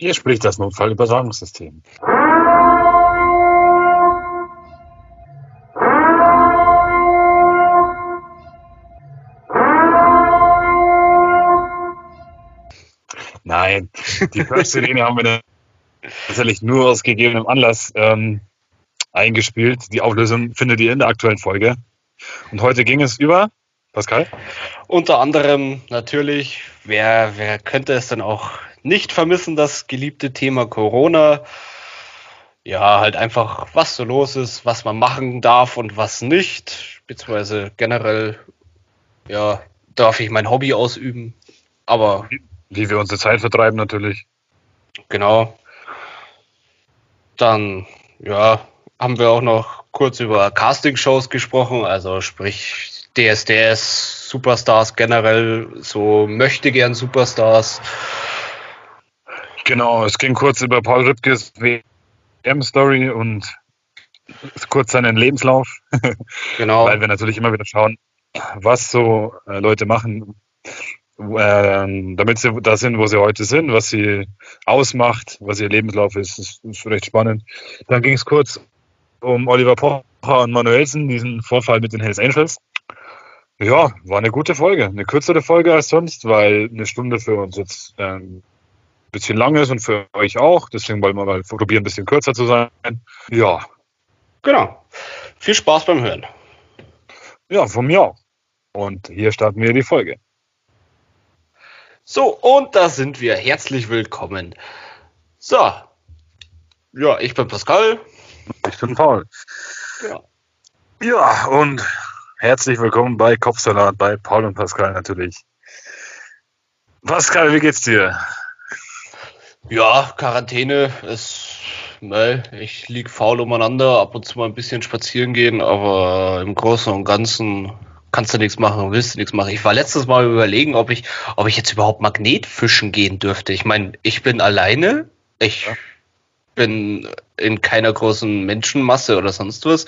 Hier spricht das Notfallübertragungssystem. Nein, die First-Sirene haben wir tatsächlich nur aus gegebenem Anlass ähm, eingespielt. Die Auflösung findet ihr in der aktuellen Folge. Und heute ging es über, Pascal? Unter anderem natürlich, wer, wer könnte es denn auch nicht vermissen, das geliebte Thema Corona. Ja, halt einfach, was so los ist, was man machen darf und was nicht. Beziehungsweise generell, ja, darf ich mein Hobby ausüben. Aber. Wie wir unsere Zeit vertreiben, natürlich. Genau. Dann, ja, haben wir auch noch kurz über Castingshows gesprochen, also sprich DSDS, Superstars generell, so möchte gern Superstars. Genau, es ging kurz über Paul Rübkes WM-Story und kurz seinen Lebenslauf. Genau. Weil wir natürlich immer wieder schauen, was so äh, Leute machen, äh, damit sie da sind, wo sie heute sind, was sie ausmacht, was ihr Lebenslauf ist. Das ist recht spannend. Dann ging es kurz um Oliver Pocher und Manuelsen, diesen Vorfall mit den Hells Angels. Ja, war eine gute Folge. Eine kürzere Folge als sonst, weil eine Stunde für uns jetzt ähm, bisschen lang ist und für euch auch. Deswegen wollen wir mal probieren, ein bisschen kürzer zu sein. Ja. Genau. Viel Spaß beim Hören. Ja, von mir auch. Und hier starten wir die Folge. So, und da sind wir. Herzlich willkommen. So. Ja, ich bin Pascal. Ich bin Paul. Ja. Ja, und herzlich willkommen bei Kopfsalat bei Paul und Pascal natürlich. Pascal, wie geht's dir? Ja, Quarantäne ist, ne, ich lieg faul umeinander, ab und zu mal ein bisschen spazieren gehen, aber im Großen und Ganzen kannst du nichts machen, willst du nichts machen. Ich war letztes Mal überlegen, ob ich, ob ich jetzt überhaupt Magnetfischen gehen dürfte. Ich meine, ich bin alleine, ich ja. bin in keiner großen Menschenmasse oder sonst was,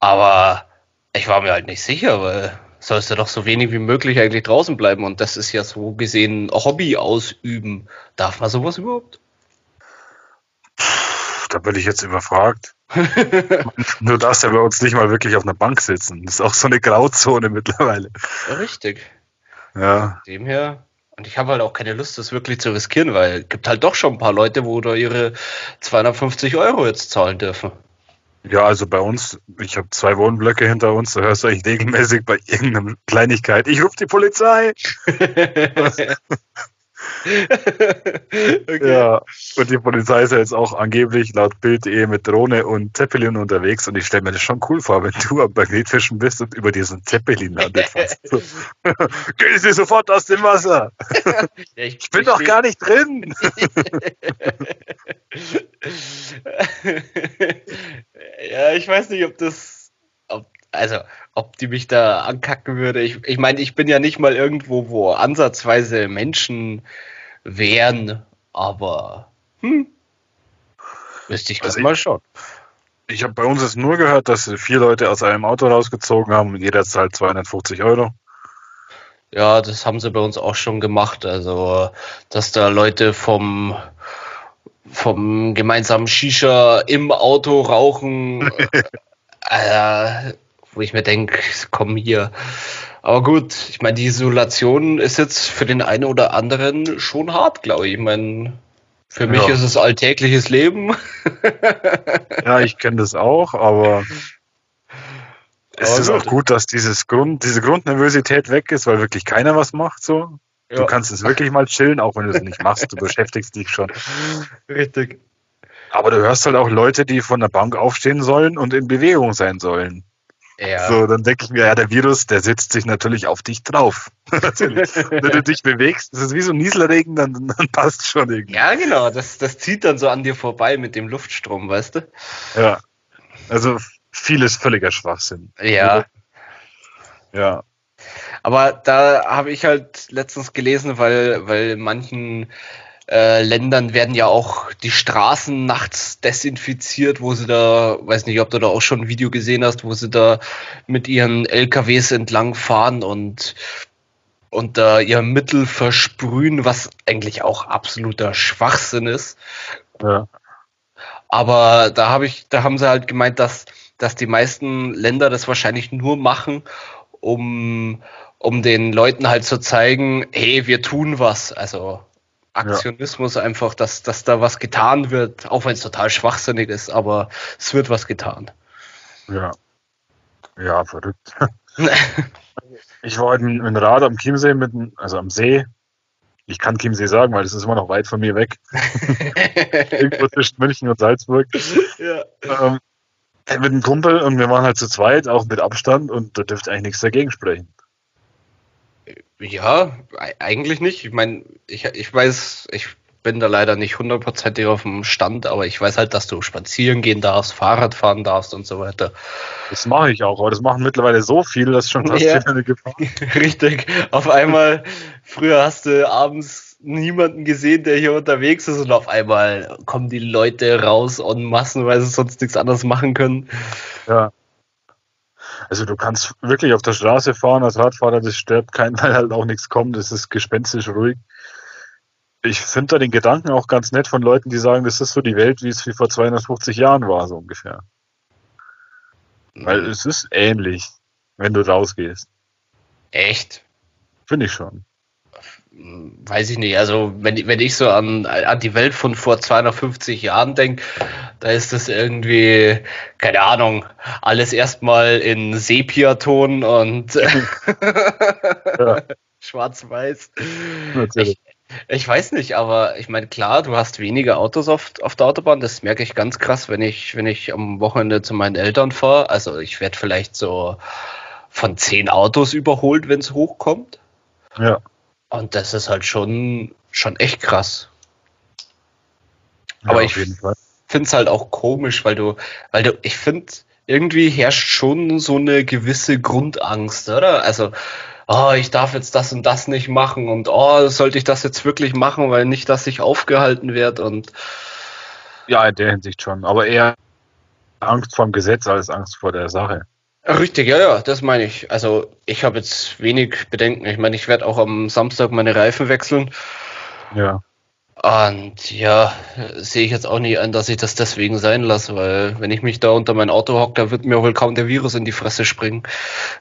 aber ich war mir halt nicht sicher, weil sollst du doch so wenig wie möglich eigentlich draußen bleiben. Und das ist ja so gesehen Hobby ausüben. Darf man sowas überhaupt? Da bin ich jetzt überfragt. du darfst ja bei uns nicht mal wirklich auf einer Bank sitzen. Das ist auch so eine Grauzone mittlerweile. Richtig. Ja. Dem her. Und ich habe halt auch keine Lust, das wirklich zu riskieren, weil es gibt halt doch schon ein paar Leute, wo da ihre 250 Euro jetzt zahlen dürfen. Ja, also bei uns, ich habe zwei Wohnblöcke hinter uns, da hörst du eigentlich regelmäßig bei irgendeiner Kleinigkeit, ich rufe die Polizei. okay. Ja, und die Polizei ist ja jetzt auch angeblich laut Bild.de mit Drohne und Zeppelin unterwegs und ich stelle mir das schon cool vor, wenn du am Magnetfischen bist und über diesen Zeppelin landet fast. Gehen Sie sofort aus dem Wasser! Ja, ich, ich, bin ich doch gar nicht drin! ja, ich weiß nicht, ob das, also, ob die mich da ankacken würde. Ich, ich meine, ich bin ja nicht mal irgendwo, wo ansatzweise Menschen wären, aber, hm, wüsste ich also mal schon. Ich habe bei uns jetzt nur gehört, dass vier Leute aus einem Auto rausgezogen haben und jeder zahlt 250 Euro. Ja, das haben sie bei uns auch schon gemacht. Also, dass da Leute vom vom gemeinsamen Shisha im Auto rauchen, äh, wo ich mir denke, komm hier. Aber gut, ich meine, die Isolation ist jetzt für den einen oder anderen schon hart, glaube ich. Ich meine, für mich ja. ist es alltägliches Leben. ja, ich kenne das auch, aber es ist auch gut, dass dieses Grund, diese Grundnervosität weg ist, weil wirklich keiner was macht so. Du kannst es wirklich mal chillen, auch wenn du es nicht machst. Du beschäftigst dich schon. Richtig. Aber du hörst halt auch Leute, die von der Bank aufstehen sollen und in Bewegung sein sollen. Ja. So, dann denke ich mir, ja, der Virus, der setzt sich natürlich auf dich drauf. Wenn du dich bewegst, das ist wie so ein Nieselregen, dann, dann passt schon irgendwie. Ja, genau, das, das zieht dann so an dir vorbei mit dem Luftstrom, weißt du? Ja. Also vieles völliger Schwachsinn. Ja. Ja. Aber da habe ich halt letztens gelesen, weil, weil manchen äh, Ländern werden ja auch die Straßen nachts desinfiziert, wo sie da, weiß nicht, ob du da auch schon ein Video gesehen hast, wo sie da mit ihren LKWs entlang fahren und und da ihr Mittel versprühen, was eigentlich auch absoluter Schwachsinn ist. Ja. Aber da habe ich, da haben sie halt gemeint, dass, dass die meisten Länder das wahrscheinlich nur machen, um, um den Leuten halt zu zeigen, hey, wir tun was. Also Aktionismus ja. einfach, dass, dass da was getan wird, auch wenn es total schwachsinnig ist, aber es wird was getan. Ja. Ja, verrückt. ich war heute in Rad am Chiemsee, mit, also am See. Ich kann Chiemsee sagen, weil das ist immer noch weit von mir weg. Irgendwo zwischen München und Salzburg. Ja. Ähm, mit einem Kumpel und wir waren halt zu zweit, auch mit Abstand und da dürfte eigentlich nichts dagegen sprechen. Ja, eigentlich nicht. Ich meine, ich, ich weiß, ich bin da leider nicht hundertprozentig auf dem Stand, aber ich weiß halt, dass du spazieren gehen darfst, Fahrrad fahren darfst und so weiter. Das mache ich auch, aber das machen mittlerweile so viele, dass schon fast ja. eine Gefahr. Richtig. Auf einmal, früher hast du abends niemanden gesehen, der hier unterwegs ist und auf einmal kommen die Leute raus en Massen, weil sie sonst nichts anderes machen können. Ja. Also du kannst wirklich auf der Straße fahren als Radfahrer, das stört keinen, weil halt auch nichts kommt, das ist gespenstisch ruhig. Ich finde da den Gedanken auch ganz nett von Leuten, die sagen, das ist so die Welt, wie es wie vor 250 Jahren war, so ungefähr. Weil es ist ähnlich, wenn du rausgehst. Echt? Finde ich schon weiß ich nicht, also wenn, wenn ich so an, an die Welt von vor 250 Jahren denke, da ist das irgendwie, keine Ahnung, alles erstmal in Sepiaton und ja. schwarz-weiß. Ich, ich weiß nicht, aber ich meine, klar, du hast weniger Autos auf, auf der Autobahn, das merke ich ganz krass, wenn ich, wenn ich am Wochenende zu meinen Eltern fahre. Also ich werde vielleicht so von zehn Autos überholt, wenn es hochkommt. Ja. Und das ist halt schon, schon echt krass. Ja, Aber ich finde es halt auch komisch, weil du, weil du, ich finde, irgendwie herrscht schon so eine gewisse Grundangst, oder? Also, oh, ich darf jetzt das und das nicht machen und oh, sollte ich das jetzt wirklich machen, weil nicht, dass ich aufgehalten werde und ja, in der Hinsicht schon, aber eher Angst vor dem Gesetz als Angst vor der Sache. Richtig, ja, ja, das meine ich. Also ich habe jetzt wenig Bedenken. Ich meine, ich werde auch am Samstag meine Reifen wechseln. Ja. Und ja, sehe ich jetzt auch nicht ein, dass ich das deswegen sein lasse, weil wenn ich mich da unter mein Auto hocke, da wird mir wohl kaum der Virus in die Fresse springen.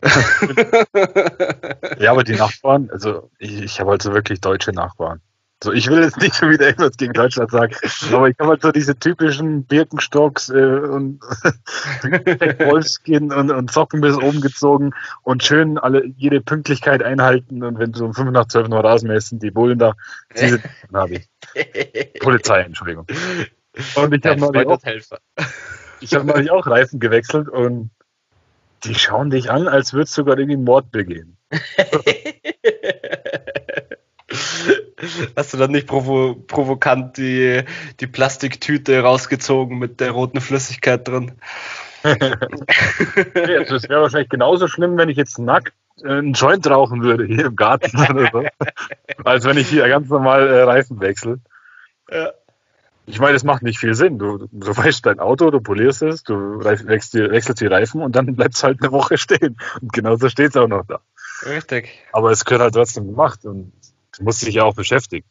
ja, aber die Nachbarn, also ich, ich habe halt so wirklich deutsche Nachbarn. So, ich will jetzt nicht schon wieder irgendwas gegen Deutschland sagen, aber ich habe halt so diese typischen Birkenstocks äh, und Wolfskin und, und Socken bis oben gezogen und schön alle jede Pünktlichkeit einhalten und wenn du um 5 nach 12 noch Rasenmäßen, die Bullen da, diese habe ich. Polizei, Entschuldigung. Und ich habe neulich, auch, ich hab neulich auch Reifen gewechselt und die schauen dich an, als würdest du sogar irgendwie Mord begehen. Hast du dann nicht provo provokant die, die Plastiktüte rausgezogen mit der roten Flüssigkeit drin? nee, also das wäre wahrscheinlich genauso schlimm, wenn ich jetzt nackt äh, einen Joint rauchen würde hier im Garten oder so, als wenn ich hier ganz normal äh, Reifen wechsle. Ja. Ich meine, es macht nicht viel Sinn. Du, du weißt dein Auto, du polierst es, du wechselst die, wechselst die Reifen und dann bleibt es halt eine Woche stehen. Und genauso steht es auch noch da. Richtig. Aber es gehört halt trotzdem gemacht und Du musst dich ja auch beschäftigen.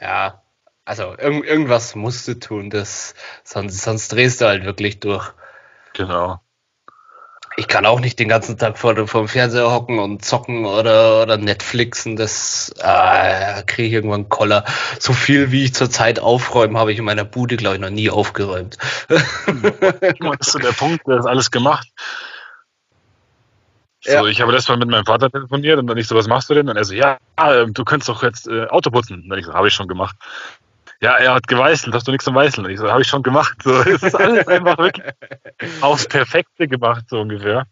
Ja, also irg irgendwas musst du tun, das, sonst, sonst drehst du halt wirklich durch. Genau. Ich kann auch nicht den ganzen Tag vor, dem Fernseher hocken und zocken oder, oder Netflixen. Das äh, kriege ich irgendwann Koller. So viel wie ich zurzeit aufräume, habe ich in meiner Bude, glaube ich, noch nie aufgeräumt. das ist so der Punkt, der ist alles gemacht. Ja. So, ich habe das mal mit meinem Vater telefoniert und dann ich so, was machst du denn? Und er so, ja, ähm, du könntest doch jetzt äh, Auto putzen. Und dann ich so, habe ich schon gemacht. Ja, er hat geweißelt, hast du nichts zum Weißeln? Und ich so, habe ich schon gemacht. So, es ist alles einfach wirklich aufs Perfekte gemacht, so ungefähr.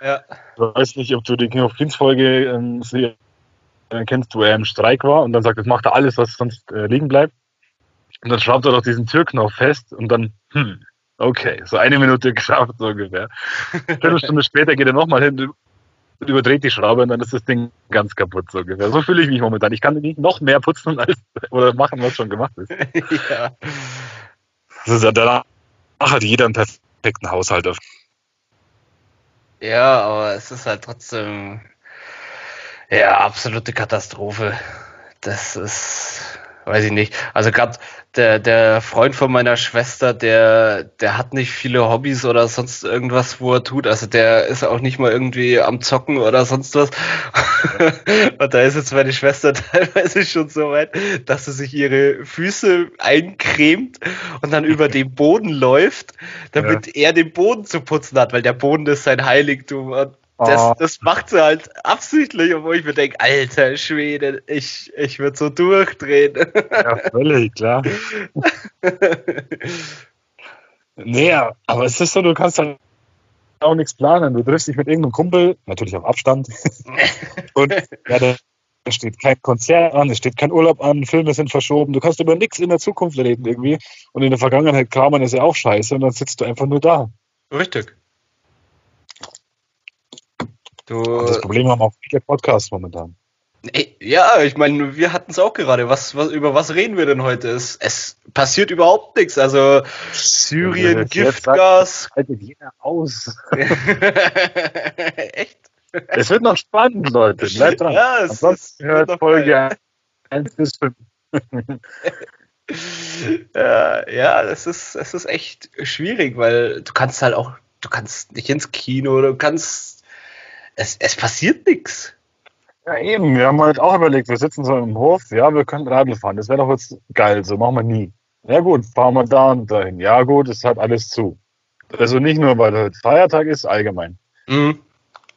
Ja. Ich weiß nicht, ob du die King of Queens Folge ähm, äh, kennst, wo er im Streik war und dann sagt, jetzt macht er alles, was sonst äh, liegen bleibt. Und dann schraubt er doch diesen Türknopf fest und dann, hm, okay, so eine Minute geschafft, so ungefähr. Eine Viertelstunde später geht er nochmal hin, überdreht die Schraube und dann ist das Ding ganz kaputt. So, so fühle ich mich momentan. Ich kann nicht noch mehr putzen als, oder machen, was schon gemacht ist. ja. Also danach hat jeder einen perfekten Haushalt. Ja, aber es ist halt trotzdem. Ja, absolute Katastrophe. Das ist, weiß ich nicht. Also gerade der, der Freund von meiner Schwester, der, der hat nicht viele Hobbys oder sonst irgendwas, wo er tut. Also der ist auch nicht mal irgendwie am Zocken oder sonst was. und da ist jetzt meine Schwester teilweise schon so weit, dass sie sich ihre Füße eincremt und dann über den Boden läuft, damit ja. er den Boden zu putzen hat, weil der Boden ist sein Heiligtum. Und das, oh. das macht sie halt absichtlich, obwohl ich mir denke, alter Schwede, ich, ich würde so durchdrehen. Ja, völlig, klar. nee, aber es ist so, du kannst halt auch nichts planen. Du triffst dich mit irgendeinem Kumpel, natürlich auf Abstand. und ja, da steht kein Konzert an, es steht kein Urlaub an, Filme sind verschoben. Du kannst über nichts in der Zukunft reden irgendwie. Und in der Vergangenheit kramen ist ja auch scheiße und dann sitzt du einfach nur da. Richtig. Du, das Problem haben auch viele Podcasts momentan. Ja, ich meine, wir hatten es auch gerade. Was, was, über was reden wir denn heute? Es, es passiert überhaupt nichts. Also Syrien, ja, Giftgas. Haltet jeder aus. Echt? Es wird noch spannend, Leute. Bleibt dran. Ja, es Ansonsten hört Folge 1 bis 5. ja, ja, das ist, das ist echt schwierig, weil du kannst halt auch, du kannst nicht ins Kino, du kannst es, es passiert nichts. Ja, eben. Wir haben halt auch überlegt, wir sitzen so im Hof, ja, wir könnten Radl fahren. Das wäre doch jetzt geil, so machen wir nie. Ja, gut, fahren wir da und dahin. Ja, gut, es hat alles zu. Also nicht nur, weil heute Feiertag ist, allgemein. Mhm.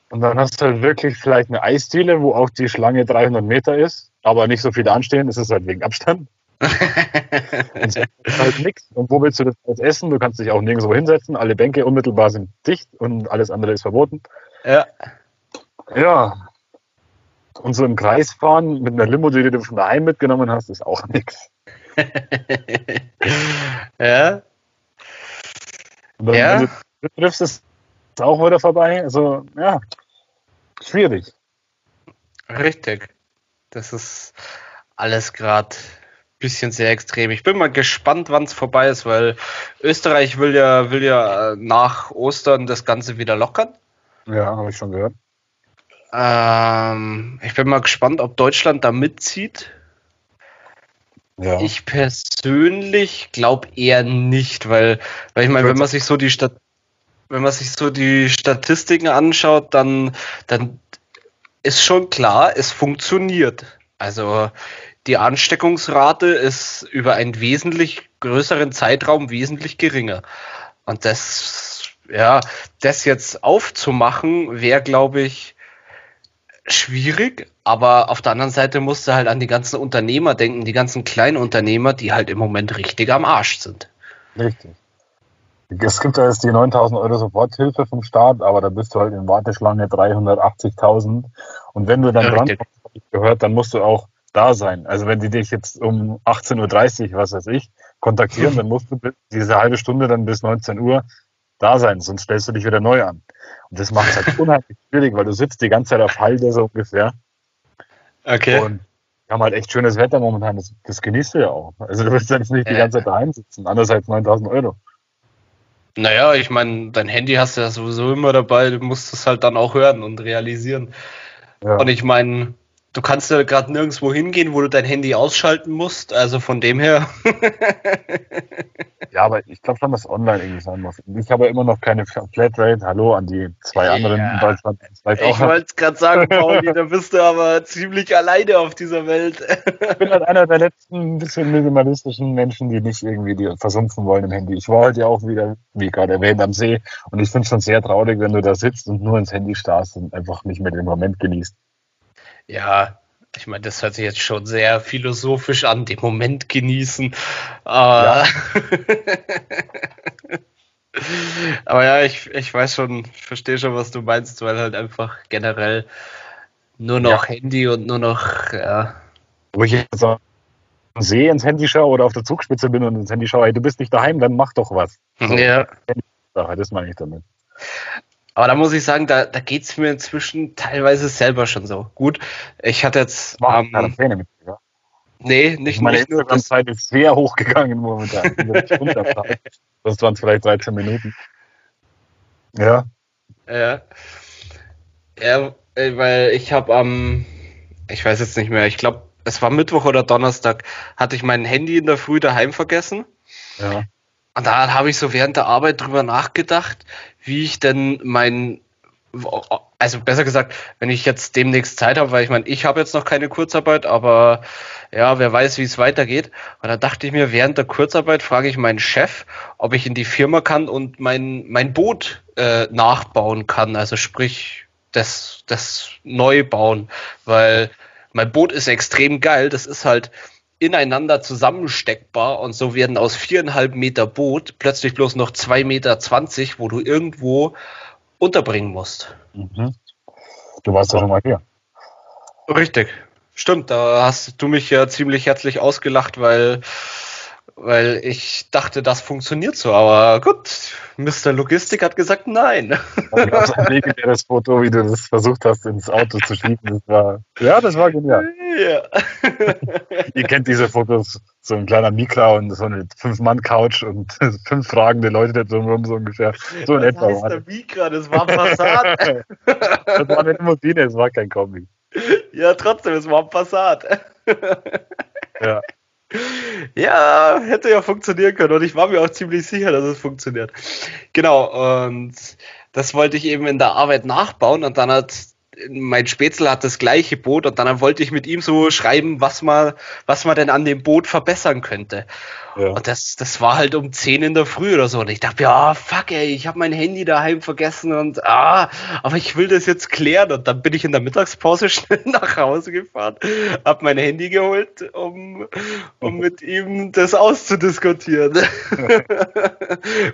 Und dann hast du halt wirklich vielleicht eine Eisdiele, wo auch die Schlange 300 Meter ist, aber nicht so viele anstehen. Das ist halt wegen Abstand. und halt nichts. Und wo willst du das jetzt essen? Du kannst dich auch nirgendwo hinsetzen. Alle Bänke unmittelbar sind dicht und alles andere ist verboten. Ja. Ja. Und so im Kreis fahren mit einer Limo, die du von daheim mitgenommen hast, ist auch nichts. ja. Dann, ja. wenn du triffst, ist es auch wieder vorbei. Also, ja, schwierig. Richtig. Das ist alles gerade ein bisschen sehr extrem. Ich bin mal gespannt, wann es vorbei ist, weil Österreich will ja, will ja nach Ostern das Ganze wieder lockern. Ja, habe ich schon gehört. Ähm, ich bin mal gespannt, ob Deutschland da mitzieht. Ja. Ich persönlich glaube eher nicht, weil, weil ich meine, wenn man sich so die Stat wenn man sich so die Statistiken anschaut, dann, dann ist schon klar, es funktioniert. Also die Ansteckungsrate ist über einen wesentlich größeren Zeitraum wesentlich geringer. Und das, ja, das jetzt aufzumachen, wäre, glaube ich, schwierig, aber auf der anderen Seite musst du halt an die ganzen Unternehmer denken, die ganzen kleinen Unternehmer, die halt im Moment richtig am Arsch sind. Richtig. Es gibt ja jetzt die 9000 Euro Soforthilfe vom Staat, aber da bist du halt in Warteschlange 380.000. Und wenn du dann ja, dran kommst, gehört, dann musst du auch da sein. Also wenn die dich jetzt um 18.30 Uhr, was weiß ich, kontaktieren, dann musst du diese halbe Stunde dann bis 19 Uhr da sein, sonst stellst du dich wieder neu an. Und das macht es halt unheimlich schwierig, weil du sitzt die ganze Zeit auf Halde so ungefähr. Okay. Und wir haben halt echt schönes Wetter momentan, das, das genießt du ja auch. Also du willst jetzt nicht die ganze Zeit daheim sitzen, andererseits 9000 Euro. Naja, ich meine, dein Handy hast du ja sowieso immer dabei, du musst es halt dann auch hören und realisieren. Ja. Und ich meine, du kannst ja gerade nirgendwo hingehen, wo du dein Handy ausschalten musst. Also von dem her. ja, aber ich glaube schon, dass online irgendwie sein muss. Ich habe immer noch keine Flatrate. Hallo an die zwei anderen ja. in Deutschland. Ich wollte es gerade sagen, Pauli, da bist du aber ziemlich alleine auf dieser Welt. ich bin halt einer der letzten bisschen minimalistischen Menschen, die nicht irgendwie die versumpfen wollen im Handy. Ich war heute ja auch wieder, wie gerade erwähnt, am See. Und ich finde es schon sehr traurig, wenn du da sitzt und nur ins Handy starrst und einfach nicht mehr den Moment genießt. Ja, ich meine, das hört sich jetzt schon sehr philosophisch an, den Moment genießen. Ja. Aber ja, ich, ich weiß schon, ich verstehe schon, was du meinst, weil halt einfach generell nur noch ja. Handy und nur noch, ja. Wo ich jetzt am See ins Handy schaue oder auf der Zugspitze bin und ins Handy schaue, hey, du bist nicht daheim, dann mach doch was. So, ja. Das meine ich damit. Aber da muss ich sagen, da, da geht es mir inzwischen teilweise selber schon so. Gut, ich hatte jetzt. War ähm, mit, ja? Nee, nicht Meine Instagram-Zeit ist sehr hochgegangen momentan. das waren vielleicht 13 Minuten. Ja. Ja. Ja, äh, weil ich habe am, ich weiß jetzt nicht mehr, ich glaube, es war Mittwoch oder Donnerstag, hatte ich mein Handy in der Früh daheim vergessen. Ja. Und da habe ich so während der Arbeit drüber nachgedacht, wie ich denn mein, also besser gesagt, wenn ich jetzt demnächst Zeit habe, weil ich meine, ich habe jetzt noch keine Kurzarbeit, aber ja, wer weiß, wie es weitergeht. Und da dachte ich mir, während der Kurzarbeit frage ich meinen Chef, ob ich in die Firma kann und mein, mein Boot äh, nachbauen kann, also sprich das, das neu bauen, weil mein Boot ist extrem geil, das ist halt ineinander zusammensteckbar und so werden aus viereinhalb Meter Boot plötzlich bloß noch zwei Meter, zwanzig, wo du irgendwo unterbringen musst. Mhm. Du warst ja schon mal hier. Richtig. Stimmt, da hast du mich ja ziemlich herzlich ausgelacht, weil weil ich dachte, das funktioniert so. Aber gut, Mr. Logistik hat gesagt, nein. Ich habe ein legendäres Foto, wie du das versucht hast, ins Auto zu schieben. Das war, ja, das war genial. Ja. Ihr kennt diese Fotos, so ein kleiner Mikra und so eine Fünf-Mann-Couch und fünf fragende Leute da drumherum so ungefähr. So in etwa. Das der Mikra, das war ein Passat. das war eine Limousine, es war kein Kombi. Ja, trotzdem, es war ein Passat. ja. Ja, hätte ja funktionieren können und ich war mir auch ziemlich sicher, dass es funktioniert. Genau, und das wollte ich eben in der Arbeit nachbauen und dann hat mein Spätzle hat das gleiche Boot und dann wollte ich mit ihm so schreiben, was man, was man denn an dem Boot verbessern könnte. Ja. Und das, das war halt um 10 in der Früh oder so. Und ich dachte, ja, fuck, ey, ich habe mein Handy daheim vergessen und ah, aber ich will das jetzt klären. Und dann bin ich in der Mittagspause schnell nach Hause gefahren, hab mein Handy geholt, um, um mit ihm das auszudiskutieren.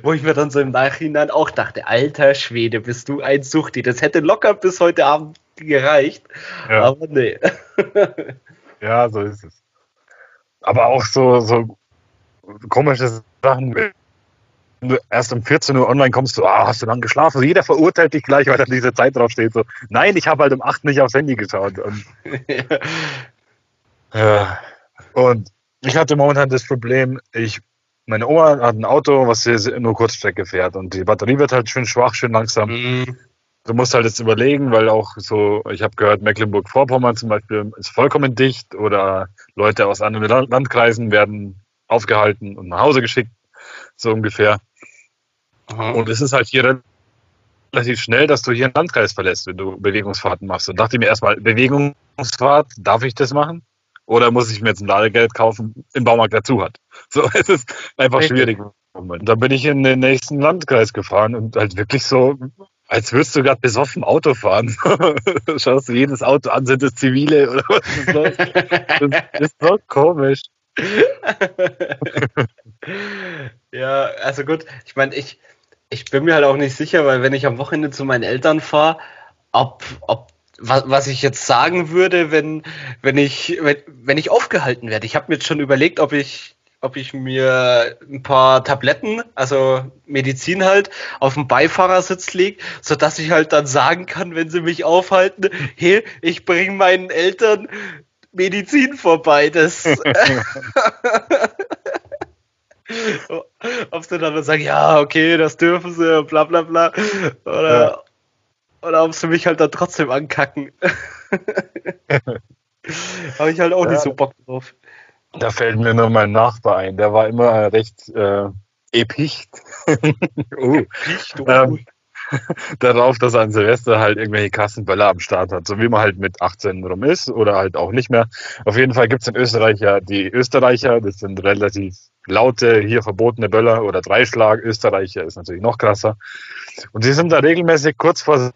Wo ich mir dann so im Nachhinein auch dachte, alter Schwede, bist du ein Suchti. Das hätte locker bis heute Abend gereicht. Ja. Aber nee. ja, so ist es. Aber auch so, so komische Sachen. Wenn du erst um 14 Uhr online kommst, so, ah, hast du lang geschlafen? Also jeder verurteilt dich gleich, weil da diese Zeit drauf steht. So, nein, ich habe halt um 8 nicht aufs Handy geschaut. Und, ja. und ich hatte momentan das Problem, ich, meine Oma hat ein Auto, was nur Kurzstrecke fährt und die Batterie wird halt schön schwach, schön langsam. Mhm. Du musst halt jetzt überlegen, weil auch so, ich habe gehört, Mecklenburg-Vorpommern zum Beispiel ist vollkommen dicht oder Leute aus anderen Landkreisen werden aufgehalten und nach Hause geschickt, so ungefähr. Aha. Und es ist halt hier relativ schnell, dass du hier einen Landkreis verlässt, wenn du Bewegungsfahrten machst. Und dachte ich mir erstmal, Bewegungsfahrt, darf ich das machen? Oder muss ich mir jetzt ein Ladegeld kaufen, im Baumarkt dazu hat? So, es ist einfach schwierig. Und dann bin ich in den nächsten Landkreis gefahren und halt wirklich so, als würdest du gerade besoffen Auto fahren. Schaust du jedes Auto an, sind das zivile oder was? Das ist so komisch. ja, also gut, ich meine, ich, ich bin mir halt auch nicht sicher, weil wenn ich am Wochenende zu meinen Eltern fahre, ob, ob was, was ich jetzt sagen würde, wenn, wenn ich, wenn, wenn ich aufgehalten werde. Ich habe mir jetzt schon überlegt, ob ich, ob ich mir ein paar Tabletten, also Medizin halt, auf dem Beifahrersitz lege, sodass ich halt dann sagen kann, wenn sie mich aufhalten, hey, ich bringe meinen Eltern Medizin vorbei. Das. Ob sie dann sagen, ja, okay, das dürfen sie, bla bla bla. Oder, ja. oder ob sie mich halt dann trotzdem ankacken. Habe ich halt auch ja, nicht so Bock drauf. Da fällt mir nur mein Nachbar ein, der war immer recht äh, epicht. uh. Epicht, oh. ähm, darauf, dass er an Silvester halt irgendwelche Kassenböller am Start hat, so wie man halt mit 18 rum ist oder halt auch nicht mehr. Auf jeden Fall gibt es in Österreich ja die Österreicher, das sind relativ laute, hier verbotene Böller oder Dreischlag. Österreicher ist natürlich noch krasser. Und sie sind da regelmäßig kurz vor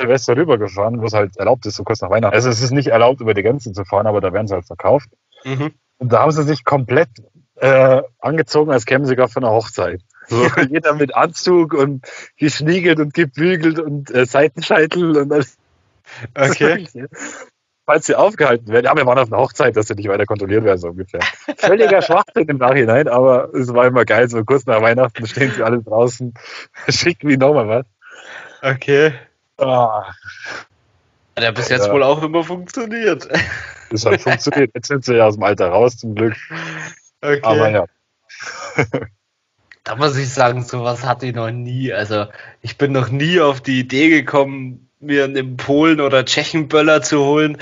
Silvester rübergefahren, wo es halt erlaubt ist, so kurz nach Weihnachten. Also es ist nicht erlaubt, über die Grenze zu fahren, aber da werden sie halt verkauft. Mhm. Und da haben sie sich komplett äh, angezogen, als kämen sie gerade von einer Hochzeit. So, jeder mit Anzug und geschniegelt und gebügelt und äh, Seitenscheitel und alles. Okay. Falls sie aufgehalten werden. Ja, wir waren auf einer Hochzeit, dass sie nicht weiter kontrolliert werden, so ungefähr. Völliger Schwachsinn im Nachhinein, aber es war immer geil. So kurz nach Weihnachten stehen sie alle draußen. Schick wie nochmal was. Okay. Ah. Hat ja bis jetzt ja. wohl auch immer funktioniert. Das hat funktioniert. Jetzt sind sie ja aus dem Alter raus, zum Glück. Okay. Aber ja da muss ich sagen, sowas hatte ich noch nie. Also ich bin noch nie auf die Idee gekommen, mir einen Polen oder Tschechenböller zu holen.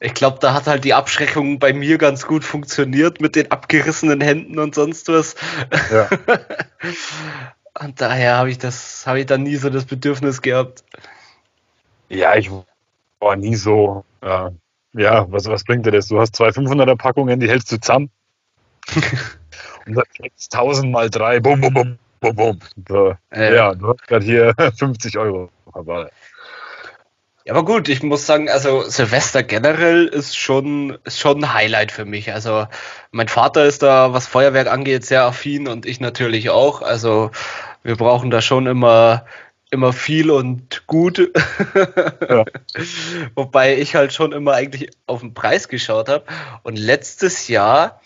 Ich glaube, da hat halt die Abschreckung bei mir ganz gut funktioniert mit den abgerissenen Händen und sonst was. Ja. und daher habe ich das, habe ich dann nie so das Bedürfnis gehabt. Ja, ich war nie so, äh, ja, was, was bringt dir das? Du hast zwei 500er Packungen, die hältst du zusammen. und dann kriegst 1000 mal drei, bum, bum, bum, bum, bum. So, äh. Ja, du hast gerade hier 50 Euro. Aber ja, aber gut, ich muss sagen, also Silvester generell ist schon, ist schon ein Highlight für mich. Also mein Vater ist da, was Feuerwerk angeht, sehr affin und ich natürlich auch. Also wir brauchen da schon immer, immer viel und gut. Ja. Wobei ich halt schon immer eigentlich auf den Preis geschaut habe. Und letztes Jahr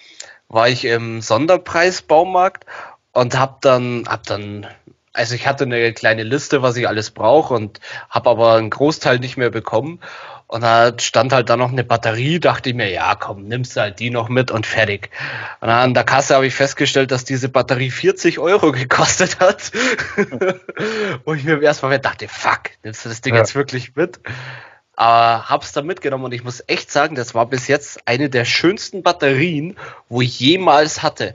war ich im Sonderpreisbaumarkt und habe dann, hab dann also ich hatte eine kleine Liste, was ich alles brauche und habe aber einen Großteil nicht mehr bekommen. Und da stand halt da noch eine Batterie, dachte ich mir, ja komm, nimmst du halt die noch mit und fertig. Und dann an der Kasse habe ich festgestellt, dass diese Batterie 40 Euro gekostet hat. Wo ich mir erstmal dachte, fuck, nimmst du das Ding ja. jetzt wirklich mit? Aber hab's da mitgenommen und ich muss echt sagen, das war bis jetzt eine der schönsten Batterien, wo ich jemals hatte.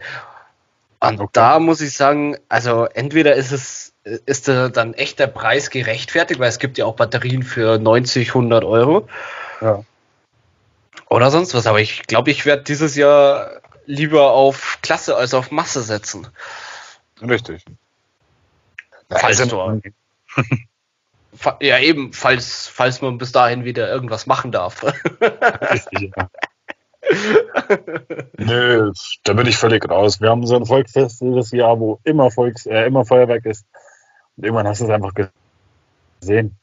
Und okay. da muss ich sagen, also entweder ist es ist da dann echt der Preis gerechtfertigt, weil es gibt ja auch Batterien für 90, 100 Euro. Ja. Oder sonst was. Aber ich glaube, ich werde dieses Jahr lieber auf Klasse als auf Masse setzen. Richtig. Falls du. ja, eben, falls, falls man bis dahin wieder irgendwas machen darf. Richtig, ja. Nö, da bin ich völlig raus. Wir haben so ein Volksfest jedes Jahr, wo immer, Volks, äh, immer Feuerwerk ist. Und irgendwann hast du es einfach gesehen.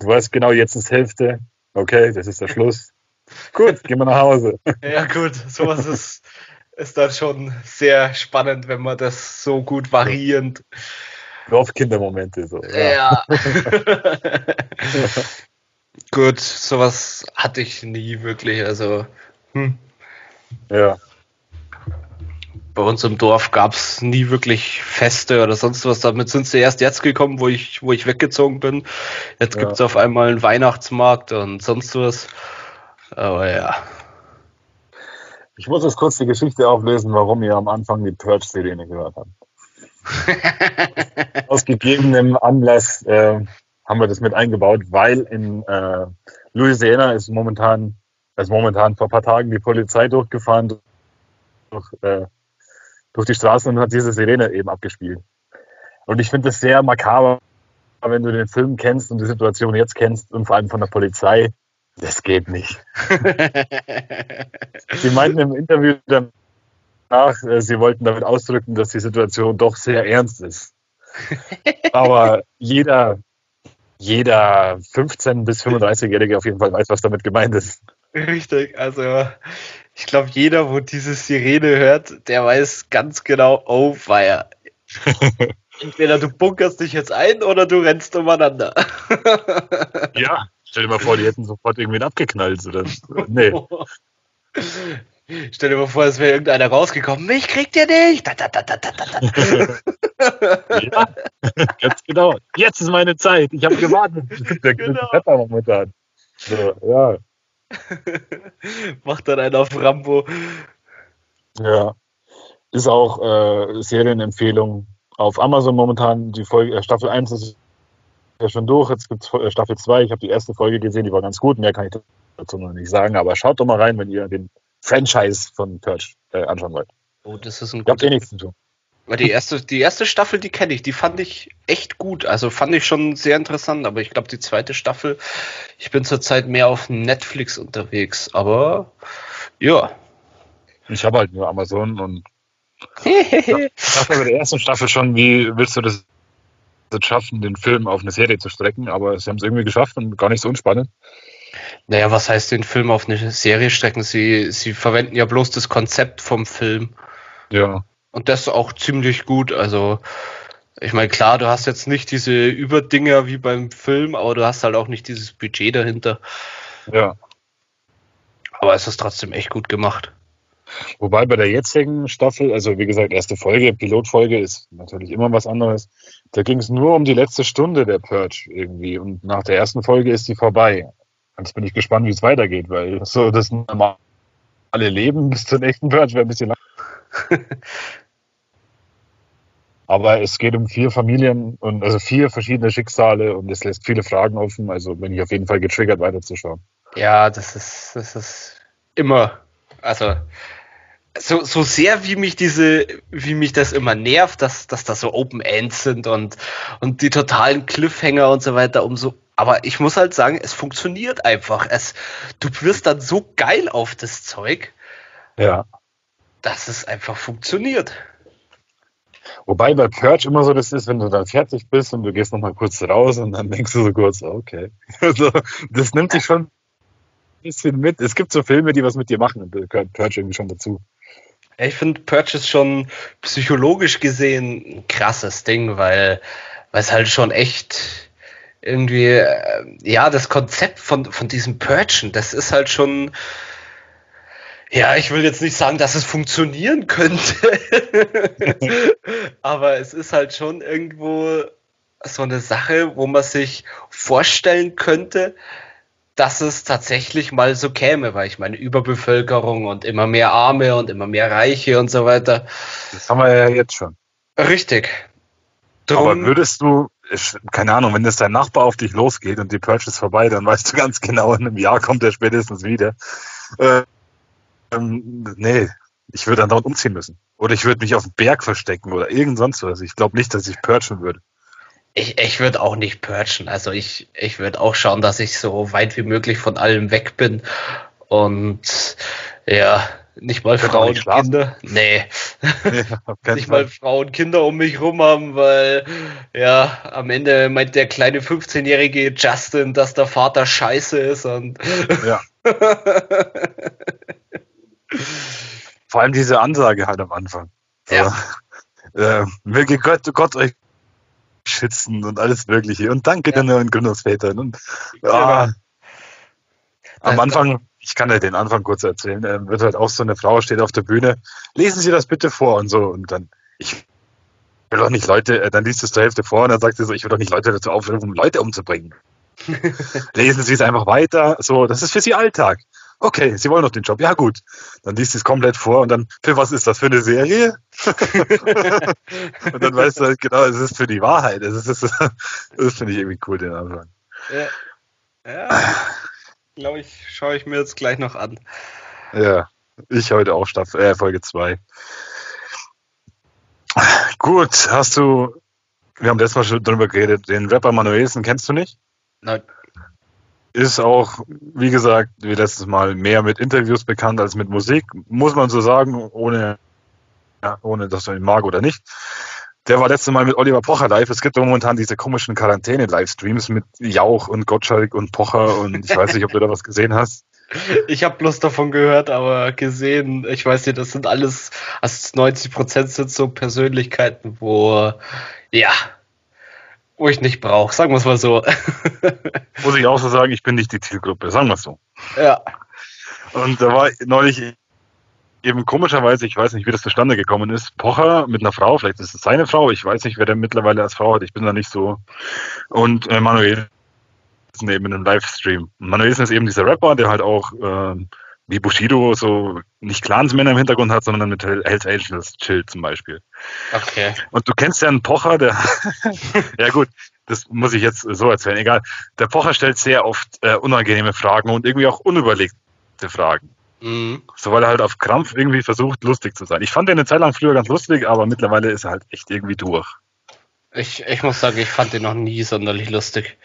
Du weißt genau, jetzt ist Hälfte. Okay, das ist der Schluss. Gut, gehen wir nach Hause. Ja, gut, sowas ist, ist dann schon sehr spannend, wenn man das so gut variierend. Dorfkindermomente so. Ja. ja. gut, sowas hatte ich nie wirklich. Also, hm. Ja. Bei uns im Dorf gab es nie wirklich Feste oder sonst was. Damit sind sie erst jetzt gekommen, wo ich, wo ich weggezogen bin. Jetzt ja. gibt es auf einmal einen Weihnachtsmarkt und sonst was. Aber ja. Ich muss jetzt kurz die Geschichte auflösen, warum ihr am Anfang die Purge-Serie nicht gehört habt. Aus gegebenem Anlass äh, haben wir das mit eingebaut, weil in äh, Louisiana ist momentan also momentan vor ein paar Tagen die Polizei durchgefahren durch, äh, durch die Straßen und hat diese Sirene eben abgespielt. Und ich finde es sehr makaber, wenn du den Film kennst und die Situation jetzt kennst und vor allem von der Polizei. Das geht nicht. sie meinten im Interview danach, äh, sie wollten damit ausdrücken, dass die Situation doch sehr ernst ist. Aber jeder, jeder 15- bis 35-Jährige auf jeden Fall weiß, was damit gemeint ist. Richtig, also ich glaube, jeder, wo diese Sirene hört, der weiß ganz genau, oh fire. Entweder du bunkerst dich jetzt ein oder du rennst umeinander. ja, stell dir mal vor, die hätten sofort irgendwen abgeknallt. Oder? Nee. Stell dir mal vor, es wäre irgendeiner rausgekommen. Mich kriegt ihr nicht. ja, ganz genau. Jetzt ist meine Zeit. Ich habe gewartet. Der genau. Momentan. So, ja. Macht dann einen auf Rambo. Ja. Ist auch äh, Serienempfehlung auf Amazon momentan. Die Folge, äh, Staffel 1 ist ja schon durch. Jetzt gibt es äh, Staffel 2. Ich habe die erste Folge gesehen, die war ganz gut. Mehr kann ich dazu noch nicht sagen. Aber schaut doch mal rein, wenn ihr den Franchise von Purge äh, anschauen wollt. Oh, das ist ein guter. Habt eh nichts zu tun. Die erste, die erste Staffel, die kenne ich, die fand ich echt gut. Also fand ich schon sehr interessant, aber ich glaube, die zweite Staffel, ich bin zurzeit mehr auf Netflix unterwegs, aber ja. Ich habe halt nur Amazon und ich dachte bei der ersten Staffel schon, wie willst du das schaffen, den Film auf eine Serie zu strecken, aber sie haben es irgendwie geschafft und gar nicht so unspannend. Naja, was heißt den Film auf eine Serie strecken? Sie, sie verwenden ja bloß das Konzept vom Film. Ja. Und das auch ziemlich gut. Also, ich meine, klar, du hast jetzt nicht diese Überdinger wie beim Film, aber du hast halt auch nicht dieses Budget dahinter. Ja. Aber es ist trotzdem echt gut gemacht. Wobei bei der jetzigen Staffel, also wie gesagt, erste Folge, Pilotfolge ist natürlich immer was anderes. Da ging es nur um die letzte Stunde der Purge irgendwie. Und nach der ersten Folge ist die vorbei. Jetzt bin ich gespannt, wie es weitergeht, weil so das normale Leben bis zur nächsten Purge wäre ein bisschen lang. Aber es geht um vier Familien und also vier verschiedene Schicksale und es lässt viele Fragen offen. Also bin ich auf jeden Fall getriggert, weiterzuschauen. Ja, das ist, das ist immer, also so, so sehr wie mich diese, wie mich das immer nervt, dass, dass da so Open Ends sind und, und die totalen Cliffhanger und so weiter, umso, aber ich muss halt sagen, es funktioniert einfach. Es, du wirst dann so geil auf das Zeug. Ja. Dass es einfach funktioniert. Wobei bei Purge immer so das ist, wenn du dann fertig bist und du gehst nochmal kurz raus und dann denkst du so kurz, okay. Also, das nimmt dich schon ein bisschen mit. Es gibt so Filme, die was mit dir machen und da gehört Purge irgendwie schon dazu. Ich finde Purge ist schon psychologisch gesehen ein krasses Ding, weil, weil es halt schon echt irgendwie, äh, ja, das Konzept von, von diesem Purgen, das ist halt schon, ja, ich will jetzt nicht sagen, dass es funktionieren könnte, aber es ist halt schon irgendwo so eine Sache, wo man sich vorstellen könnte, dass es tatsächlich mal so käme, weil ich meine Überbevölkerung und immer mehr Arme und immer mehr Reiche und so weiter. Das haben wir ja jetzt schon. Richtig. Drum, aber würdest du, keine Ahnung, wenn das dein Nachbar auf dich losgeht und die Purge ist vorbei, dann weißt du ganz genau, in einem Jahr kommt er spätestens wieder. Äh, ähm, nee, ich würde dann dort umziehen müssen. Oder ich würde mich auf den Berg verstecken oder irgend sonst was. Ich glaube nicht, dass ich purgen würde. Ich, ich würde auch nicht purgen. Also ich, ich würde auch schauen, dass ich so weit wie möglich von allem weg bin. Und ja, nicht mal Frauen, nicht Kinder. Nee. Ja, nicht mal Frauen, Kinder um mich rum haben, weil ja, am Ende meint der kleine 15-jährige Justin, dass der Vater scheiße ist und ja. Vor allem diese Ansage halt am Anfang. Ja. äh, möge Gott, Gott euch schützen und alles Mögliche. Und danke ja. den neuen Gründungsvätern. Und, ja. Am Anfang, ich kann ja den Anfang kurz erzählen, äh, wird halt auch so eine Frau steht auf der Bühne, lesen Sie das bitte vor und so. Und dann, ich will doch nicht Leute, äh, dann liest es zur Hälfte vor und dann sagt sie so, ich will doch nicht Leute dazu aufrufen, Leute umzubringen. lesen Sie es einfach weiter. So, das ist für Sie Alltag. Okay, Sie wollen noch den Job. Ja, gut. Dann liest sie es komplett vor und dann, für was ist das für eine Serie? und dann weißt du halt genau, es ist für die Wahrheit. Das, ist, das finde ich irgendwie cool, den Anfang. Ja. ja. Glaube ich, schaue ich mir jetzt gleich noch an. Ja, ich heute auch Staffel, äh, Folge 2. Gut, hast du, wir haben letztes Mal schon drüber geredet, den Rapper Manuelsen kennst du nicht? Nein ist auch, wie gesagt, wie letztes Mal mehr mit Interviews bekannt als mit Musik, muss man so sagen, ohne, ja, ohne dass man ihn mag oder nicht. Der war letztes Mal mit Oliver Pocher live. Es gibt momentan diese komischen Quarantäne-Livestreams mit Jauch und Gottschalk und Pocher und ich weiß nicht, ob du da was gesehen hast. Ich habe bloß davon gehört, aber gesehen, ich weiß nicht, das sind alles, also 90 Prozent sind so Persönlichkeiten, wo, ja, wo ich nicht brauche, sagen wir es mal so. Muss ich auch so sagen, ich bin nicht die Zielgruppe, sagen wir es so. Ja. Und da war neulich eben komischerweise, ich weiß nicht, wie das zustande gekommen ist, Pocher mit einer Frau, vielleicht ist es seine Frau, ich weiß nicht, wer der mittlerweile als Frau hat, ich bin da nicht so. Und äh, Manuel ist eben in einem Livestream. Manuel ist eben dieser Rapper, der halt auch äh, wie Bushido so nicht Clansmänner im Hintergrund hat, sondern mit Hells Angels chillt zum Beispiel. Okay. Und du kennst ja einen Pocher, der, ja gut, das muss ich jetzt so erzählen, egal. Der Pocher stellt sehr oft äh, unangenehme Fragen und irgendwie auch unüberlegte Fragen. Mhm. So, weil er halt auf Krampf irgendwie versucht, lustig zu sein. Ich fand den eine Zeit lang früher ganz lustig, aber mittlerweile ist er halt echt irgendwie durch. Ich, ich muss sagen, ich fand den noch nie sonderlich lustig.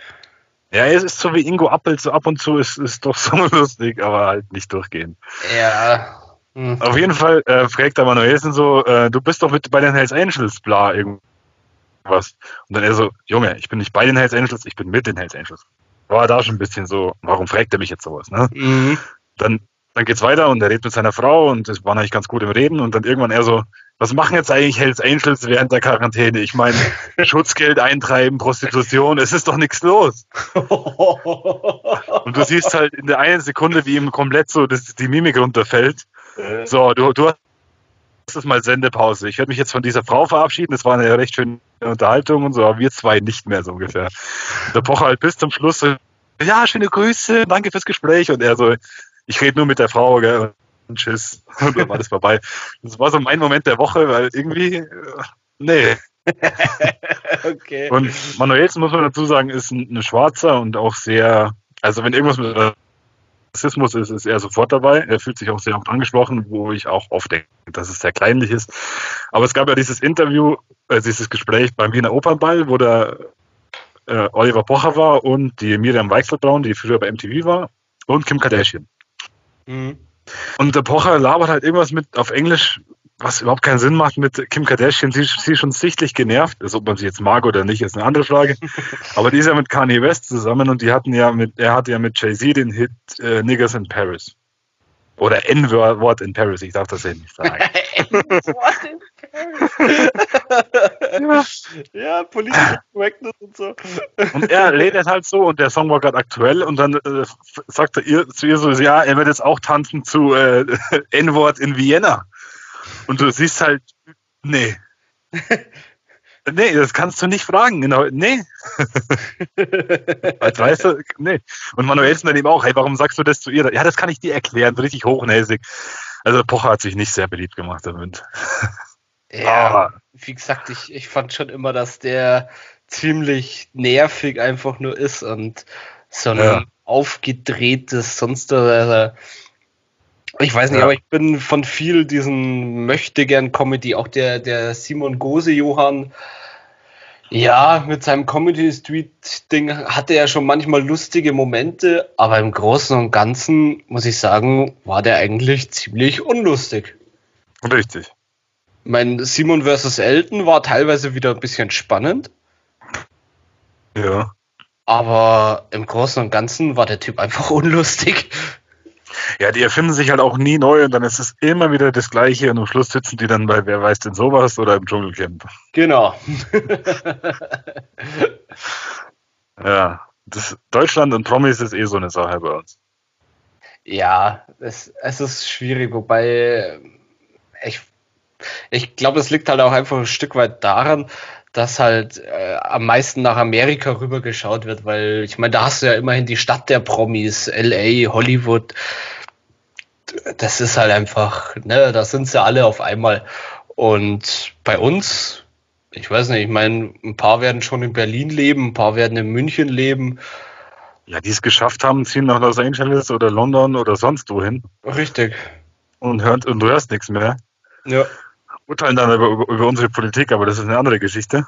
Ja, es ist so wie Ingo Appelt, so ab und zu ist, ist doch so lustig, aber halt nicht durchgehen. Ja. Hm. Auf jeden Fall äh, fragt der Manuelsen so, äh, du bist doch mit bei den Hells Angels, bla, irgendwas. Und dann er so, Junge, ich bin nicht bei den Hells Angels, ich bin mit den Hells Angels. War da schon ein bisschen so, warum fragt er mich jetzt sowas, ne? Mhm. Dann dann geht's weiter und er redet mit seiner Frau und es war eigentlich ganz gut im Reden und dann irgendwann er so, was machen jetzt eigentlich Hells Angels während der Quarantäne? Ich meine, Schutzgeld eintreiben, Prostitution, es ist doch nichts los. und du siehst halt in der einen Sekunde, wie ihm komplett so das, die Mimik runterfällt So, du, du hast es mal Sendepause. Ich werde mich jetzt von dieser Frau verabschieden. Das war eine recht schöne Unterhaltung und so, aber wir zwei nicht mehr so ungefähr. Der Pocher halt bis zum Schluss so, ja, schöne Grüße, danke fürs Gespräch. Und er so, ich rede nur mit der Frau, gell? Und tschüss. Und dann war das vorbei. Das war so mein Moment der Woche, weil irgendwie, äh, nee. okay. Und Manuelsen, muss man dazu sagen, ist ein, ein Schwarzer und auch sehr, also wenn irgendwas mit Rassismus ist, ist er sofort dabei. Er fühlt sich auch sehr oft angesprochen, wo ich auch oft denke, dass es sehr kleinlich ist. Aber es gab ja dieses Interview, äh, dieses Gespräch beim Wiener Opernball, wo der äh, Oliver Pocher war und die Miriam Weichselbraun, die früher bei MTV war, und Kim Kardashian. Mhm. Und der Pocher labert halt irgendwas mit auf Englisch, was überhaupt keinen Sinn macht mit Kim Kardashian. Sie, sie ist schon sichtlich genervt. Also, ob man sie jetzt mag oder nicht, ist eine andere Frage. Aber die ist ja mit Kanye West zusammen und die hatten ja mit, er hatte ja mit Jay-Z den Hit äh, Niggas in Paris. Oder N-Wort in Paris, ich darf das ja nicht sagen. N-Wort in Paris. Ja, ja politische Correctness und so. Und er lädt es halt so und der Song war gerade aktuell und dann äh, sagt er ihr, zu ihr so, ja, er wird jetzt auch tanzen zu äh, N-Wort in Vienna. Und du siehst halt, nee. Nee, das kannst du nicht fragen. Genau, nee. Weißt du, nee. Und Manuelsen dann eben auch, hey, warum sagst du das zu ihr? Ja, das kann ich dir erklären, so richtig hochnäsig. Also Pocher hat sich nicht sehr beliebt gemacht damit. Ja, wie gesagt, ich, ich fand schon immer, dass der ziemlich nervig einfach nur ist und so ein ja. aufgedrehtes, sonst also, ich weiß nicht, ja. aber ich bin von viel diesen möchte gern Comedy, auch der, der Simon Gose Johann, ja, mit seinem Comedy Street Ding hatte er schon manchmal lustige Momente, aber im Großen und Ganzen muss ich sagen, war der eigentlich ziemlich unlustig. Richtig. Mein Simon vs. Elton war teilweise wieder ein bisschen spannend. Ja. Aber im Großen und Ganzen war der Typ einfach unlustig. Ja, die erfinden sich halt auch nie neu und dann ist es immer wieder das Gleiche und am Schluss sitzen die dann bei Wer weiß denn sowas oder im Dschungelcamp. Genau. ja, das, Deutschland und Promis ist eh so eine Sache bei uns. Ja, es, es ist schwierig, wobei ich, ich glaube, es liegt halt auch einfach ein Stück weit daran, dass halt äh, am meisten nach Amerika rübergeschaut wird, weil ich meine, da hast du ja immerhin die Stadt der Promis, LA, Hollywood. Das ist halt einfach, ne, da sind sie alle auf einmal. Und bei uns, ich weiß nicht, ich meine, ein paar werden schon in Berlin leben, ein paar werden in München leben. Ja, die es geschafft haben, ziehen nach Los Angeles oder London oder sonst wohin. Richtig. Und, hört, und du hörst nichts mehr. Ja urteilen dann über, über unsere Politik, aber das ist eine andere Geschichte.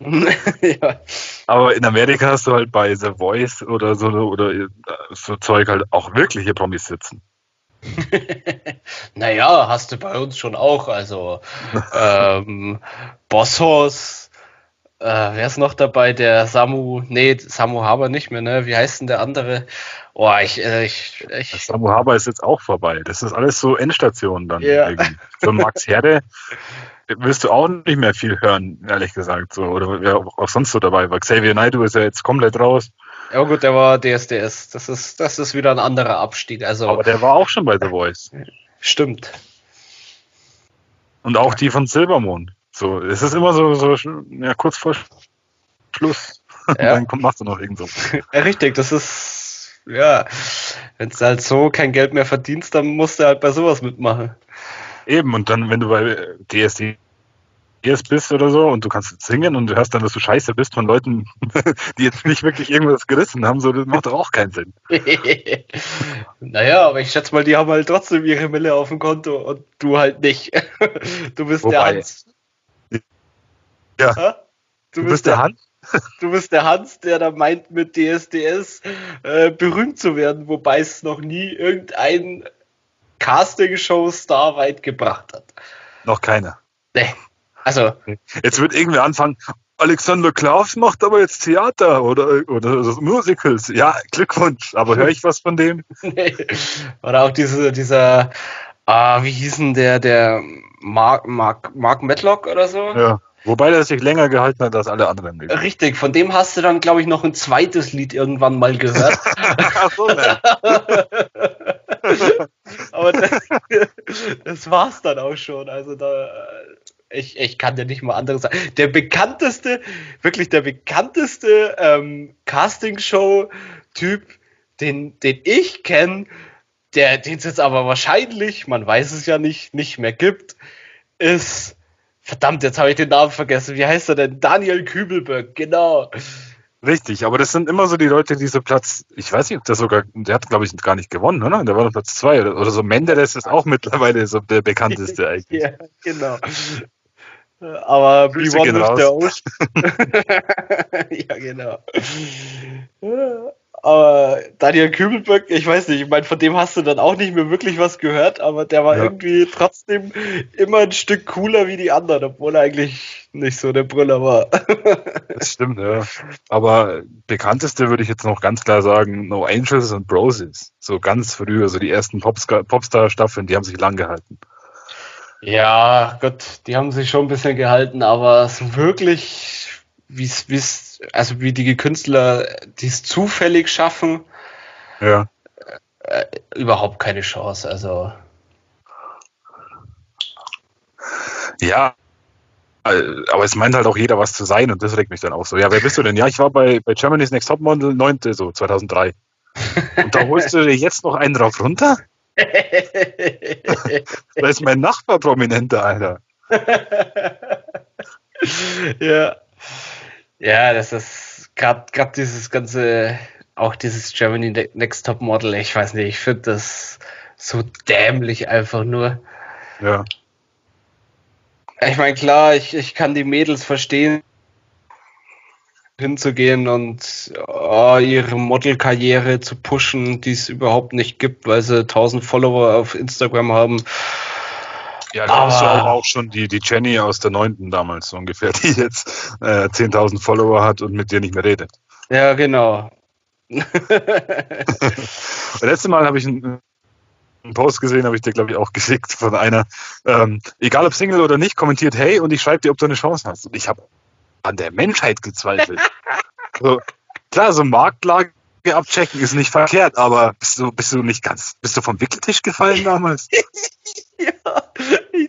ja. Aber in Amerika hast du halt bei The Voice oder so oder so Zeug halt auch wirkliche Promis sitzen. naja, hast du bei uns schon auch. Also ähm, Bossos, äh, wer ist noch dabei? Der Samu, nee, Samu Haber nicht mehr, ne? Wie heißt denn der andere? Oh, ich, äh, ich, ich. Samu Haber ist jetzt auch vorbei. Das ist alles so Endstation dann. Ja. Irgendwie. So Max Herde wirst du auch nicht mehr viel hören, ehrlich gesagt. So. Oder wer auch sonst so dabei war. Xavier Naidoo ist ja jetzt komplett raus. Ja gut, der war DSDS. Das ist, das ist wieder ein anderer Abstieg. Also, Aber der war auch schon bei The Voice. Stimmt. Und auch die von Silbermond. So, es ist immer so, so ja, kurz vor Schluss. Ja. Dann kommt, machst du noch irgend so. Ja, richtig, das ist ja, wenn du halt so kein Geld mehr verdienst, dann musst du halt bei sowas mitmachen. Eben, und dann, wenn du bei DSD bist oder so und du kannst singen und du hörst dann, dass du scheiße bist von Leuten, die jetzt nicht wirklich irgendwas gerissen haben, so, das macht doch auch keinen Sinn. naja, aber ich schätze mal, die haben halt trotzdem ihre Mille auf dem Konto und du halt nicht. du bist Wobei, der Hans. Ja. Du, du bist, bist der, der Hans? Du bist der Hans, der da meint, mit DSDS äh, berühmt zu werden, wobei es noch nie irgendein Casting-Show-Star weit gebracht hat. Noch keiner. Nee. Also. Jetzt wird irgendwer anfangen, Alexander Klaus macht aber jetzt Theater oder, oder Musicals. Ja, Glückwunsch. Aber höre ich was von dem? nee. Oder auch diese, dieser, ah, wie hieß denn der, der Mark, Mark, Mark Medlock oder so? Ja. Wobei der sich länger gehalten hat als alle anderen. Lieder. Richtig, von dem hast du dann, glaube ich, noch ein zweites Lied irgendwann mal gehört. Ach so, ne. Aber das, das war's dann auch schon. Also da, ich, ich kann dir nicht mal anderes sagen. Der bekannteste, wirklich der bekannteste ähm, Castingshow-Typ, den, den ich kenne, der, den es jetzt aber wahrscheinlich, man weiß es ja nicht, nicht mehr gibt, ist, verdammt, jetzt habe ich den Namen vergessen. Wie heißt er denn? Daniel Kübelberg, genau. Richtig, aber das sind immer so die Leute, die so Platz, ich weiß nicht, ob der sogar, der hat glaube ich gar nicht gewonnen, oder? Der war noch Platz zwei oder, oder so. Menderes ist auch mittlerweile so der bekannteste eigentlich. ja, genau. Aber Grüße wie war der Ocean? ja, genau. Aber Daniel Kübelböck, ich weiß nicht, ich meine, von dem hast du dann auch nicht mehr wirklich was gehört, aber der war ja. irgendwie trotzdem immer ein Stück cooler wie die anderen, obwohl er eigentlich nicht so der Brüller war. das stimmt, ja. Aber bekannteste würde ich jetzt noch ganz klar sagen, No Angels und Broses. So ganz früher, so die ersten Popstar-Staffeln, die haben sich lang gehalten. Ja, Gott, die haben sich schon ein bisschen gehalten, aber so wirklich, wie es also wie die Künstler die es zufällig schaffen, ja. Äh, überhaupt keine Chance. Also. Ja, äh, aber es meint halt auch jeder, was zu sein und das regt mich dann auch so. Ja, wer bist du denn? Ja, ich war bei, bei Germany's Next Top Model 9. so 2003. Und da holst du dir jetzt noch einen drauf runter? da ist mein Nachbar prominenter, Alter. ja. Ja, das ist gerade dieses ganze, auch dieses Germany Next Top Model, ich weiß nicht, ich finde das so dämlich einfach nur. Ja. Ich meine, klar, ich, ich kann die Mädels verstehen, hinzugehen und oh, ihre Modelkarriere zu pushen, die es überhaupt nicht gibt, weil sie 1000 Follower auf Instagram haben. Ja, da ist ja auch schon die, die Jenny aus der neunten damals so ungefähr, die jetzt äh, 10.000 Follower hat und mit dir nicht mehr redet. Ja, genau. das letzte Mal habe ich einen, einen, Post gesehen, habe ich dir, glaube ich, auch geschickt von einer, ähm, egal ob Single oder nicht, kommentiert, hey, und ich schreibe dir, ob du eine Chance hast. Und ich habe an der Menschheit gezweifelt. so, klar, so Marktlage abchecken ist nicht verkehrt, aber bist du, bist du nicht ganz, bist du vom Wickeltisch gefallen damals?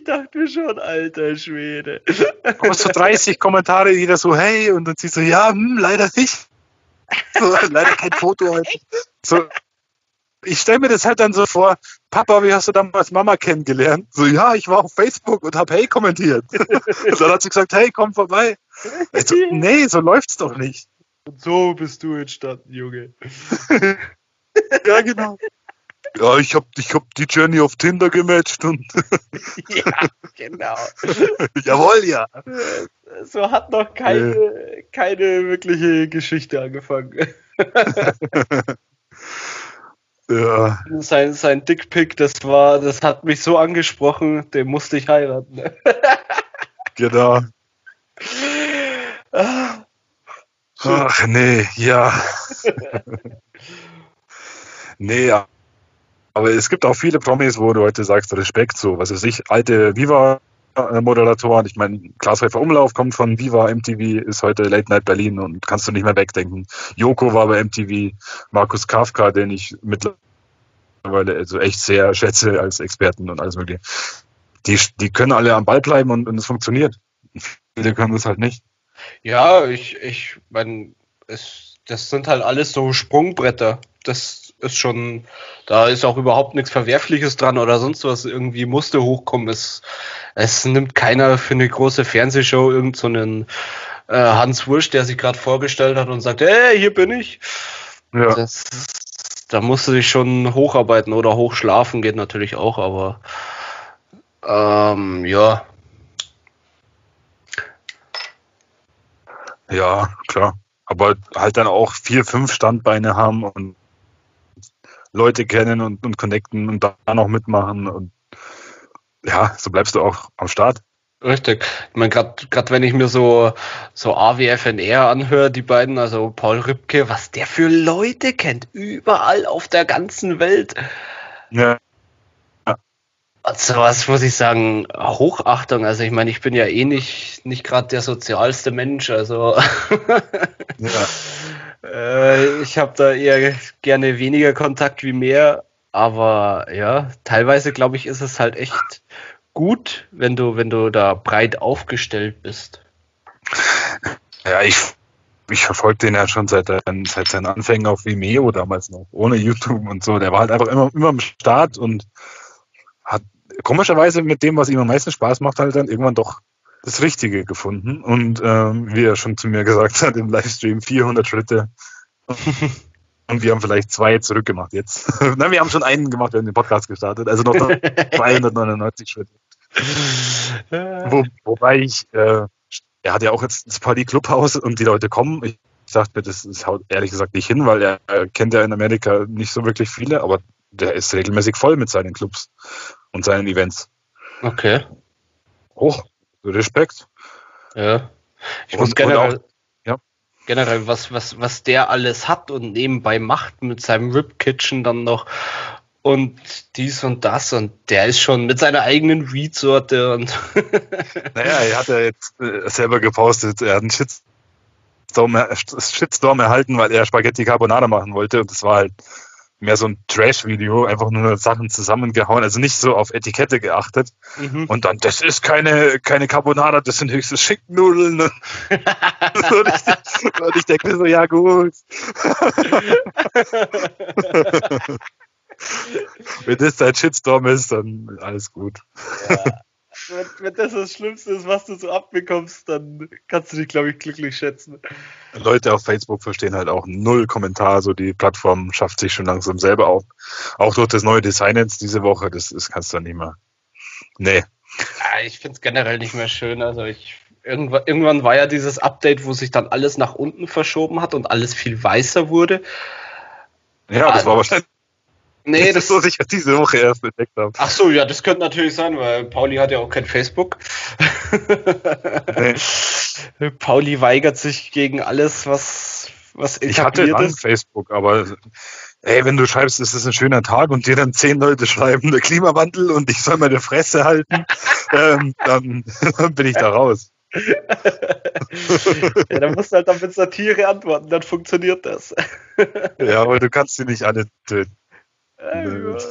dachte mir schon, alter Schwede. Aber so 30 Kommentare, jeder so, hey, und dann sie so, ja, hm, leider nicht. So, leider kein Foto heute. So, ich stelle mir das halt dann so vor, Papa, wie hast du damals Mama kennengelernt? So, ja, ich war auf Facebook und habe hey kommentiert. und dann hat sie gesagt, hey, komm vorbei. So, nee, so läuft's doch nicht. Und so bist du entstanden, Junge. ja, genau. Ja, ich hab, ich hab die Journey auf Tinder gematcht und. ja, genau. Jawohl, ja. So hat noch keine, äh. keine wirkliche Geschichte angefangen. ja. Sein, sein Dickpick, das war, das hat mich so angesprochen, den musste ich heiraten. genau. Ach nee, ja. nee, ja. Aber es gibt auch viele Promis, wo du heute sagst, Respekt, so, was weiß ich, alte Viva-Moderatoren. Ich meine, Klaas Häufer Umlauf kommt von Viva MTV, ist heute Late Night Berlin und kannst du nicht mehr wegdenken. Joko war bei MTV, Markus Kafka, den ich mittlerweile also echt sehr schätze als Experten und alles mögliche. Die, die können alle am Ball bleiben und, und es funktioniert. Viele können das halt nicht. Ja, ich, ich meine, das sind halt alles so Sprungbretter. Das ist schon, da ist auch überhaupt nichts Verwerfliches dran oder sonst was. Irgendwie musste hochkommen. Es, es nimmt keiner für eine große Fernsehshow irgendeinen so äh, Hans Wursch, der sich gerade vorgestellt hat und sagt, hey, hier bin ich. Ja. Das, da musst du dich schon hocharbeiten oder hochschlafen geht natürlich auch, aber ähm, ja. Ja, klar. Aber halt dann auch vier, fünf Standbeine haben und Leute kennen und, und connecten und da noch mitmachen. Und ja, so bleibst du auch am Start. Richtig. Ich meine, gerade wenn ich mir so, so AWFNR anhöre, die beiden, also Paul Rübke, was der für Leute kennt, überall auf der ganzen Welt. Ja. Also was muss ich sagen, Hochachtung. Also ich meine, ich bin ja eh nicht, nicht gerade der sozialste Mensch, also ja. Äh, ich habe da eher gerne weniger Kontakt wie mehr, Aber ja, teilweise glaube ich, ist es halt echt gut, wenn du, wenn du da breit aufgestellt bist. Ja, ich, ich verfolge den ja schon seit, seit seinen Anfängen auf Vimeo damals noch, ohne YouTube und so. Der war halt einfach immer, immer am Start und hat komischerweise mit dem, was ihm am meisten Spaß macht, halt dann irgendwann doch das Richtige gefunden. Und ähm, wie er schon zu mir gesagt hat im Livestream, 400 Schritte. Und wir haben vielleicht zwei zurückgemacht jetzt. Nein, wir haben schon einen gemacht, wir haben den Podcast gestartet. Also noch 299 Schritte. Wo, wobei ich, äh, er hat ja auch jetzt das Party Clubhaus und die Leute kommen. Ich dachte mir, das ist ehrlich gesagt nicht hin, weil er, er kennt ja in Amerika nicht so wirklich viele, aber der ist regelmäßig voll mit seinen Clubs und seinen Events. Okay. Hoch, Respekt. Ja. Ich und, muss generell, auch, ja. generell, was, was, was der alles hat und nebenbei macht mit seinem Rip Kitchen dann noch und dies und das und der ist schon mit seiner eigenen Weed-Sorte und. naja, er hat ja jetzt äh, selber gepostet, er hat einen Shitstorm, Shitstorm erhalten, weil er Spaghetti Carbonara machen wollte und das war halt mehr so ein Trash-Video, einfach nur Sachen zusammengehauen, also nicht so auf Etikette geachtet. Mhm. Und dann, das ist keine, keine Carbonara, das sind höchstens Schicknudeln. und ich, ich denke so, ja gut. Wenn das dein Shitstorm ist, dann alles gut. Ja. Wenn, wenn, das das Schlimmste ist, was du so abbekommst, dann kannst du dich, glaube ich, glücklich schätzen. Leute auf Facebook verstehen halt auch null Kommentar, so die Plattform schafft sich schon langsam selber auf. Auch durch das neue Design jetzt diese Woche, das, das kannst du dann nicht mehr. Nee. Ja, ich finde es generell nicht mehr schön. Also ich irgendwann, irgendwann war ja dieses Update, wo sich dann alles nach unten verschoben hat und alles viel weißer wurde. Ja, das war wahrscheinlich Nee, das, ist so, ich diese Woche erst entdeckt habe. Ach so, ja, das könnte natürlich sein, weil Pauli hat ja auch kein Facebook. Nee. Pauli weigert sich gegen alles, was, was Ich hatte dann Facebook, aber ey, wenn du schreibst, es ist ein schöner Tag und dir dann zehn Leute schreiben, der Klimawandel und ich soll meine Fresse halten, ähm, dann, dann bin ich da raus. ja, dann musst du halt dann mit Satire antworten, dann funktioniert das. ja, aber du kannst sie nicht alle töten.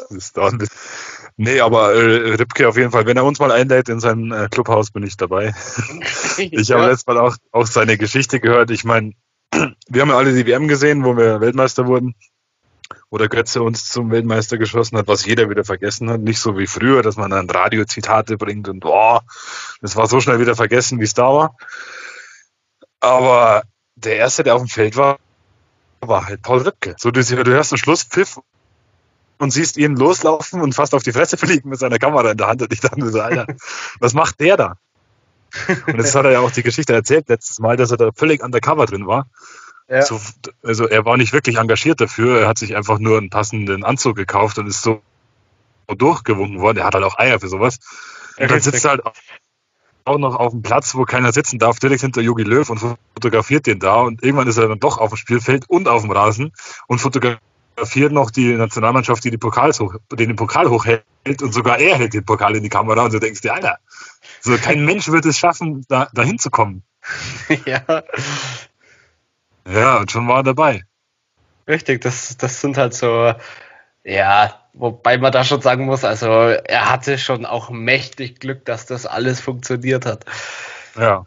Ist da nee, aber äh, Ripke auf jeden Fall, wenn er uns mal einlädt in sein äh, Clubhaus, bin ich dabei. ich habe letztes Mal auch, auch seine Geschichte gehört. Ich meine, wir haben ja alle die WM gesehen, wo wir Weltmeister wurden. Wo der Götze uns zum Weltmeister geschossen hat, was jeder wieder vergessen hat. Nicht so wie früher, dass man dann Radiozitate bringt und boah, das war so schnell wieder vergessen, wie es da war. Aber der Erste, der auf dem Feld war, war halt Paul Ripke. So, du, du hörst einen Schlusspfiff und siehst ihn loslaufen und fast auf die Fresse fliegen mit seiner Kamera in der Hand. Und ich dachte so, Alter, was macht der da? Und jetzt hat er ja auch die Geschichte erzählt letztes Mal, dass er da völlig undercover drin war. Ja. So, also er war nicht wirklich engagiert dafür, er hat sich einfach nur einen passenden Anzug gekauft und ist so durchgewunken worden. Er hat halt auch Eier für sowas. Und dann sitzt er halt auch noch auf dem Platz, wo keiner sitzen darf, direkt hinter Jogi Löw und fotografiert den da. Und irgendwann ist er dann doch auf dem Spielfeld und auf dem Rasen und fotografiert fotografiert noch die Nationalmannschaft, die, die Pokals hoch, den Pokal hochhält und sogar er hält den Pokal in die Kamera und du denkst dir, Alter, so kein Mensch wird es schaffen, da dahin zu kommen. ja. Ja, und schon war er dabei. Richtig, das, das sind halt so, ja, wobei man da schon sagen muss, also er hatte schon auch mächtig Glück, dass das alles funktioniert hat. Ja.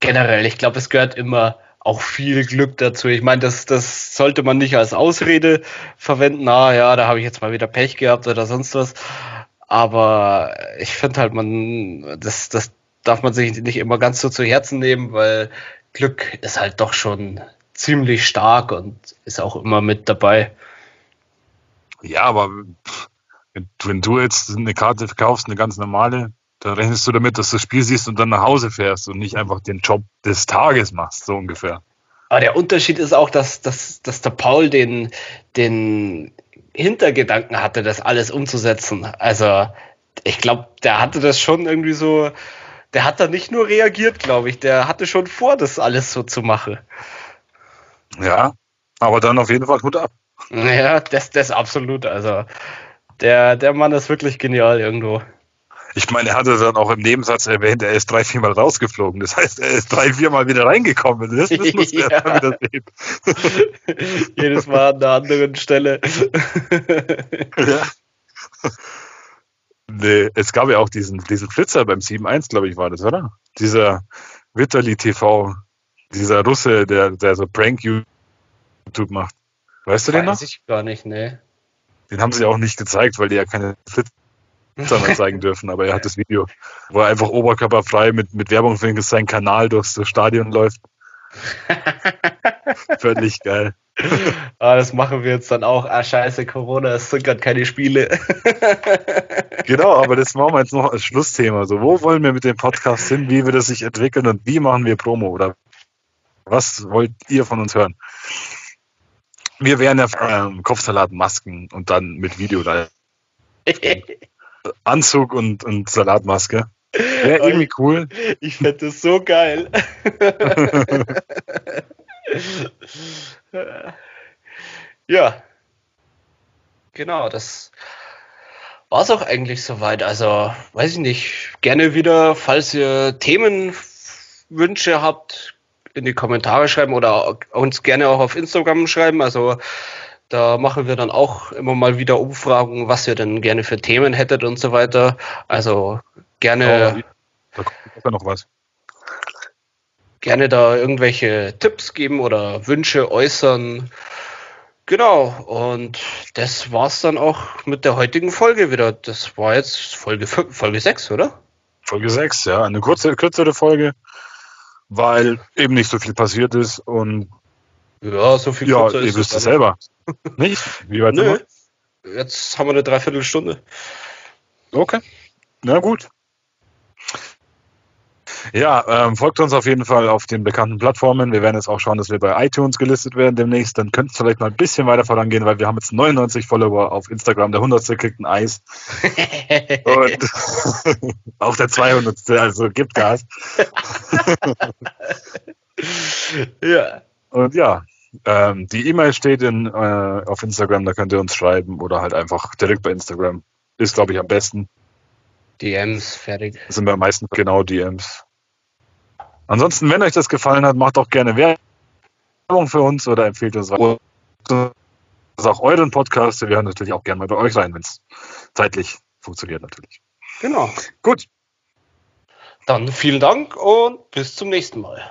Generell, ich glaube, es gehört immer auch viel Glück dazu. Ich meine, das, das sollte man nicht als Ausrede verwenden. Ah ja, da habe ich jetzt mal wieder Pech gehabt oder sonst was. Aber ich finde halt, man, das, das darf man sich nicht immer ganz so zu Herzen nehmen, weil Glück ist halt doch schon ziemlich stark und ist auch immer mit dabei. Ja, aber wenn du jetzt eine Karte verkaufst, eine ganz normale, da rechnest du damit, dass du das Spiel siehst und dann nach Hause fährst und nicht einfach den Job des Tages machst, so ungefähr. Aber der Unterschied ist auch, dass, dass, dass der Paul den, den Hintergedanken hatte, das alles umzusetzen. Also ich glaube, der hatte das schon irgendwie so, der hat da nicht nur reagiert, glaube ich, der hatte schon vor, das alles so zu machen. Ja, aber dann auf jeden Fall gut ab. Ja, das, das absolut. Also der, der Mann ist wirklich genial irgendwo. Ich meine, er hatte dann auch im Nebensatz erwähnt, er ist drei, viermal rausgeflogen. Das heißt, er ist drei, viermal wieder reingekommen. Das, das muss er ja. wieder sehen. Jedes Mal an einer anderen Stelle. ja. Nee, es gab ja auch diesen, diesen Flitzer beim 7-1, glaube ich, war das, oder? Dieser Vitali TV, dieser Russe, der, der so Prank YouTube macht. Weißt du Weiß den noch? Weiß ich gar nicht, nee. Den haben sie auch nicht gezeigt, weil die ja keine Flitzer mehr zeigen dürfen, aber er hat das Video, wo er einfach oberkörperfrei mit, mit Werbung für seinen Kanal durchs Stadion läuft. Völlig geil. Ah, das machen wir jetzt dann auch. Ah, scheiße, Corona, es sind gerade keine Spiele. genau, aber das machen wir jetzt noch als Schlussthema. So, wo wollen wir mit dem Podcast hin? Wie wird es sich entwickeln und wie machen wir Promo? Oder was wollt ihr von uns hören? Wir wären ja ähm, Kopfsalat, Masken und dann mit Video da. Anzug und, und Salatmaske. Wäre irgendwie cool. Ich fände das so geil. ja. Genau, das war es auch eigentlich soweit. Also, weiß ich nicht. Gerne wieder, falls ihr Themenwünsche habt, in die Kommentare schreiben oder uns gerne auch auf Instagram schreiben. Also, da machen wir dann auch immer mal wieder Umfragen, was ihr denn gerne für Themen hättet und so weiter. Also gerne. Oh, da kommt ja noch was. Gerne da irgendwelche Tipps geben oder Wünsche äußern. Genau, und das war's dann auch mit der heutigen Folge wieder. Das war jetzt Folge, Folge 6, oder? Folge 6, ja. Eine kurze, kürzere Folge, weil eben nicht so viel passiert ist und ja, so viel Ja, ihr wisst es selber. Nicht? Wie weit Nö. Jetzt haben wir eine Dreiviertelstunde. Okay. Na gut. Ja, ähm, folgt uns auf jeden Fall auf den bekannten Plattformen. Wir werden jetzt auch schauen, dass wir bei iTunes gelistet werden demnächst. Dann könnte es vielleicht mal ein bisschen weiter vorangehen, weil wir haben jetzt 99 Follower auf Instagram. Der 100. kriegt ein Eis. Und auch der 200. Also gibt Gas. ja. Und ja, ähm, die E-Mail steht in, äh, auf Instagram, da könnt ihr uns schreiben oder halt einfach direkt bei Instagram. Ist, glaube ich, am besten. DMs, fertig. Das sind wir meistens genau DMs. Ansonsten, wenn euch das gefallen hat, macht auch gerne Werbung für uns oder empfehlt uns auch, auch euren Podcast. Wir hören natürlich auch gerne mal bei euch rein, wenn es zeitlich funktioniert natürlich. Genau. Gut. Dann vielen Dank und bis zum nächsten Mal.